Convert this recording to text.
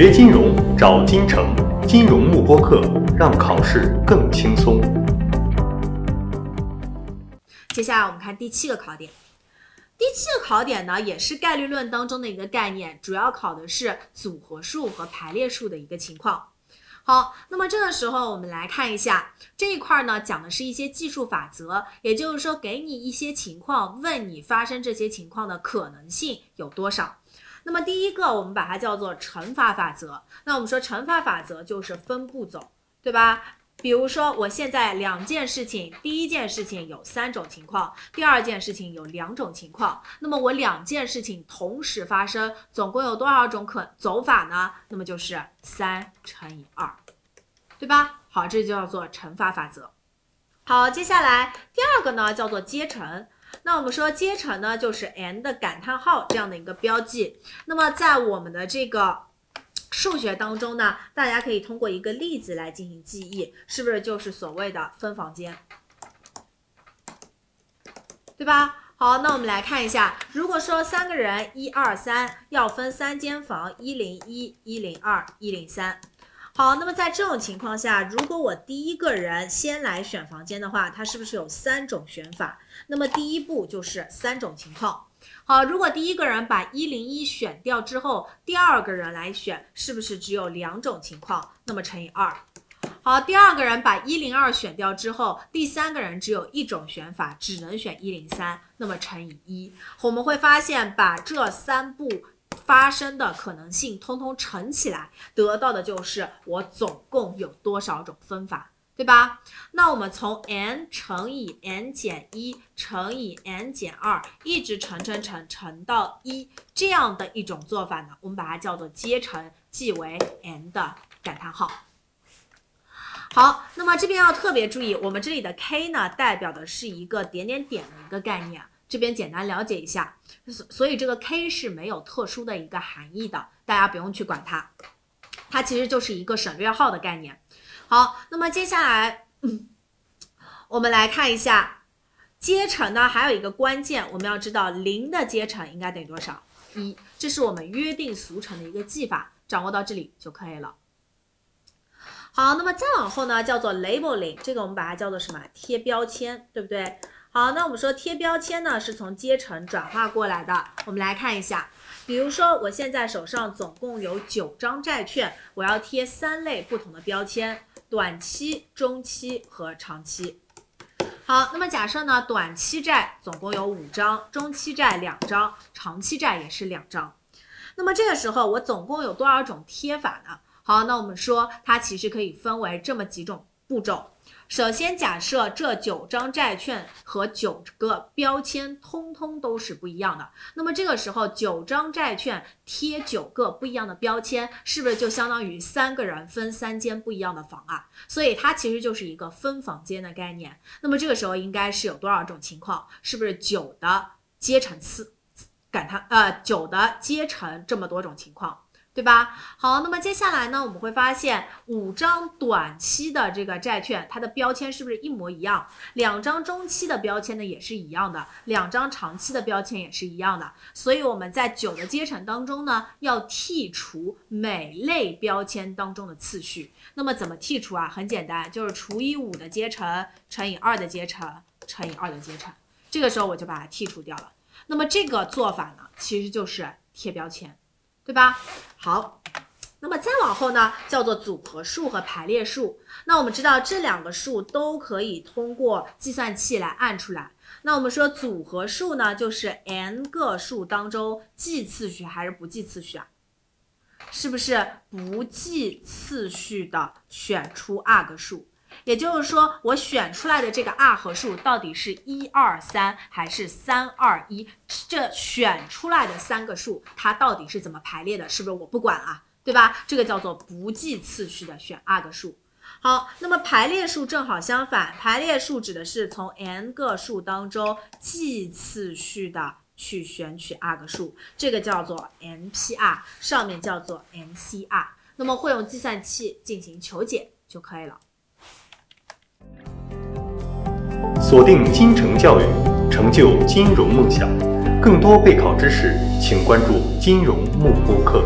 学金融找金城，金融慕播课，让考试更轻松。接下来我们看第七个考点。第七个考点呢，也是概率论当中的一个概念，主要考的是组合数和排列数的一个情况。好，那么这个时候我们来看一下这一块呢，讲的是一些计数法则，也就是说给你一些情况，问你发生这些情况的可能性有多少。那么第一个，我们把它叫做乘法法则。那我们说乘法法则就是分步走，对吧？比如说我现在两件事情，第一件事情有三种情况，第二件事情有两种情况。那么我两件事情同时发生，总共有多少种可走法呢？那么就是三乘以二，对吧？好，这就叫做乘法法则。好，接下来第二个呢，叫做阶乘。那我们说阶乘呢，就是 n 的感叹号这样的一个标记。那么在我们的这个数学当中呢，大家可以通过一个例子来进行记忆，是不是就是所谓的分房间，对吧？好，那我们来看一下，如果说三个人一二三要分三间房，一零一、一零二、一零三。好，那么在这种情况下，如果我第一个人先来选房间的话，它是不是有三种选法？那么第一步就是三种情况。好，如果第一个人把一零一选掉之后，第二个人来选，是不是只有两种情况？那么乘以二。好，第二个人把一零二选掉之后，第三个人只有一种选法，只能选一零三，那么乘以一。我们会发现，把这三步。发生的可能性通通乘起来，得到的就是我总共有多少种分法，对吧？那我们从 n 乘以 n 减一乘以 n 减二，一直乘乘乘乘到一这样的一种做法呢，我们把它叫做阶乘，记为 n 的感叹号。好，那么这边要特别注意，我们这里的 k 呢，代表的是一个点点点的一个概念。这边简单了解一下，所所以这个 k 是没有特殊的一个含义的，大家不用去管它，它其实就是一个省略号的概念。好，那么接下来我们来看一下阶乘呢，还有一个关键，我们要知道零的阶乘应该等于多少？一，这是我们约定俗成的一个记法，掌握到这里就可以了。好，那么再往后呢，叫做 labeling，这个我们把它叫做什么？贴标签，对不对？好，那我们说贴标签呢，是从阶层转化过来的。我们来看一下，比如说我现在手上总共有九张债券，我要贴三类不同的标签：短期、中期和长期。好，那么假设呢，短期债总共有五张，中期债两张，长期债也是两张。那么这个时候我总共有多少种贴法呢？好，那我们说它其实可以分为这么几种步骤。首先，假设这九张债券和九个标签通通都是不一样的，那么这个时候九张债券贴九个不一样的标签，是不是就相当于三个人分三间不一样的房啊？所以它其实就是一个分房间的概念。那么这个时候应该是有多少种情况？是不是九的阶乘次感叹呃九的阶乘这么多种情况？对吧？好，那么接下来呢，我们会发现五张短期的这个债券，它的标签是不是一模一样？两张中期的标签呢也是一样的，两张长期的标签也是一样的。所以我们在九的阶乘当中呢，要剔除每类标签当中的次序。那么怎么剔除啊？很简单，就是除以五的阶乘乘以二的阶乘乘以二的阶乘，这个时候我就把它剔除掉了。那么这个做法呢，其实就是贴标签。对吧？好，那么再往后呢，叫做组合数和排列数。那我们知道这两个数都可以通过计算器来按出来。那我们说组合数呢，就是 n 个数当中记次序还是不记次序啊？是不是不记次序的选出 r 个数？也就是说，我选出来的这个 r 和数到底是一二三还是三二一？这选出来的三个数，它到底是怎么排列的？是不是我不管啊？对吧？这个叫做不计次序的选 r 个数。好，那么排列数正好相反，排列数指的是从 n 个数当中计次序的去选取 r 个数，这个叫做 NPR，上面叫做 NCR。那么会用计算器进行求解就可以了。锁定金城教育，成就金融梦想。更多备考知识，请关注金融慕播课。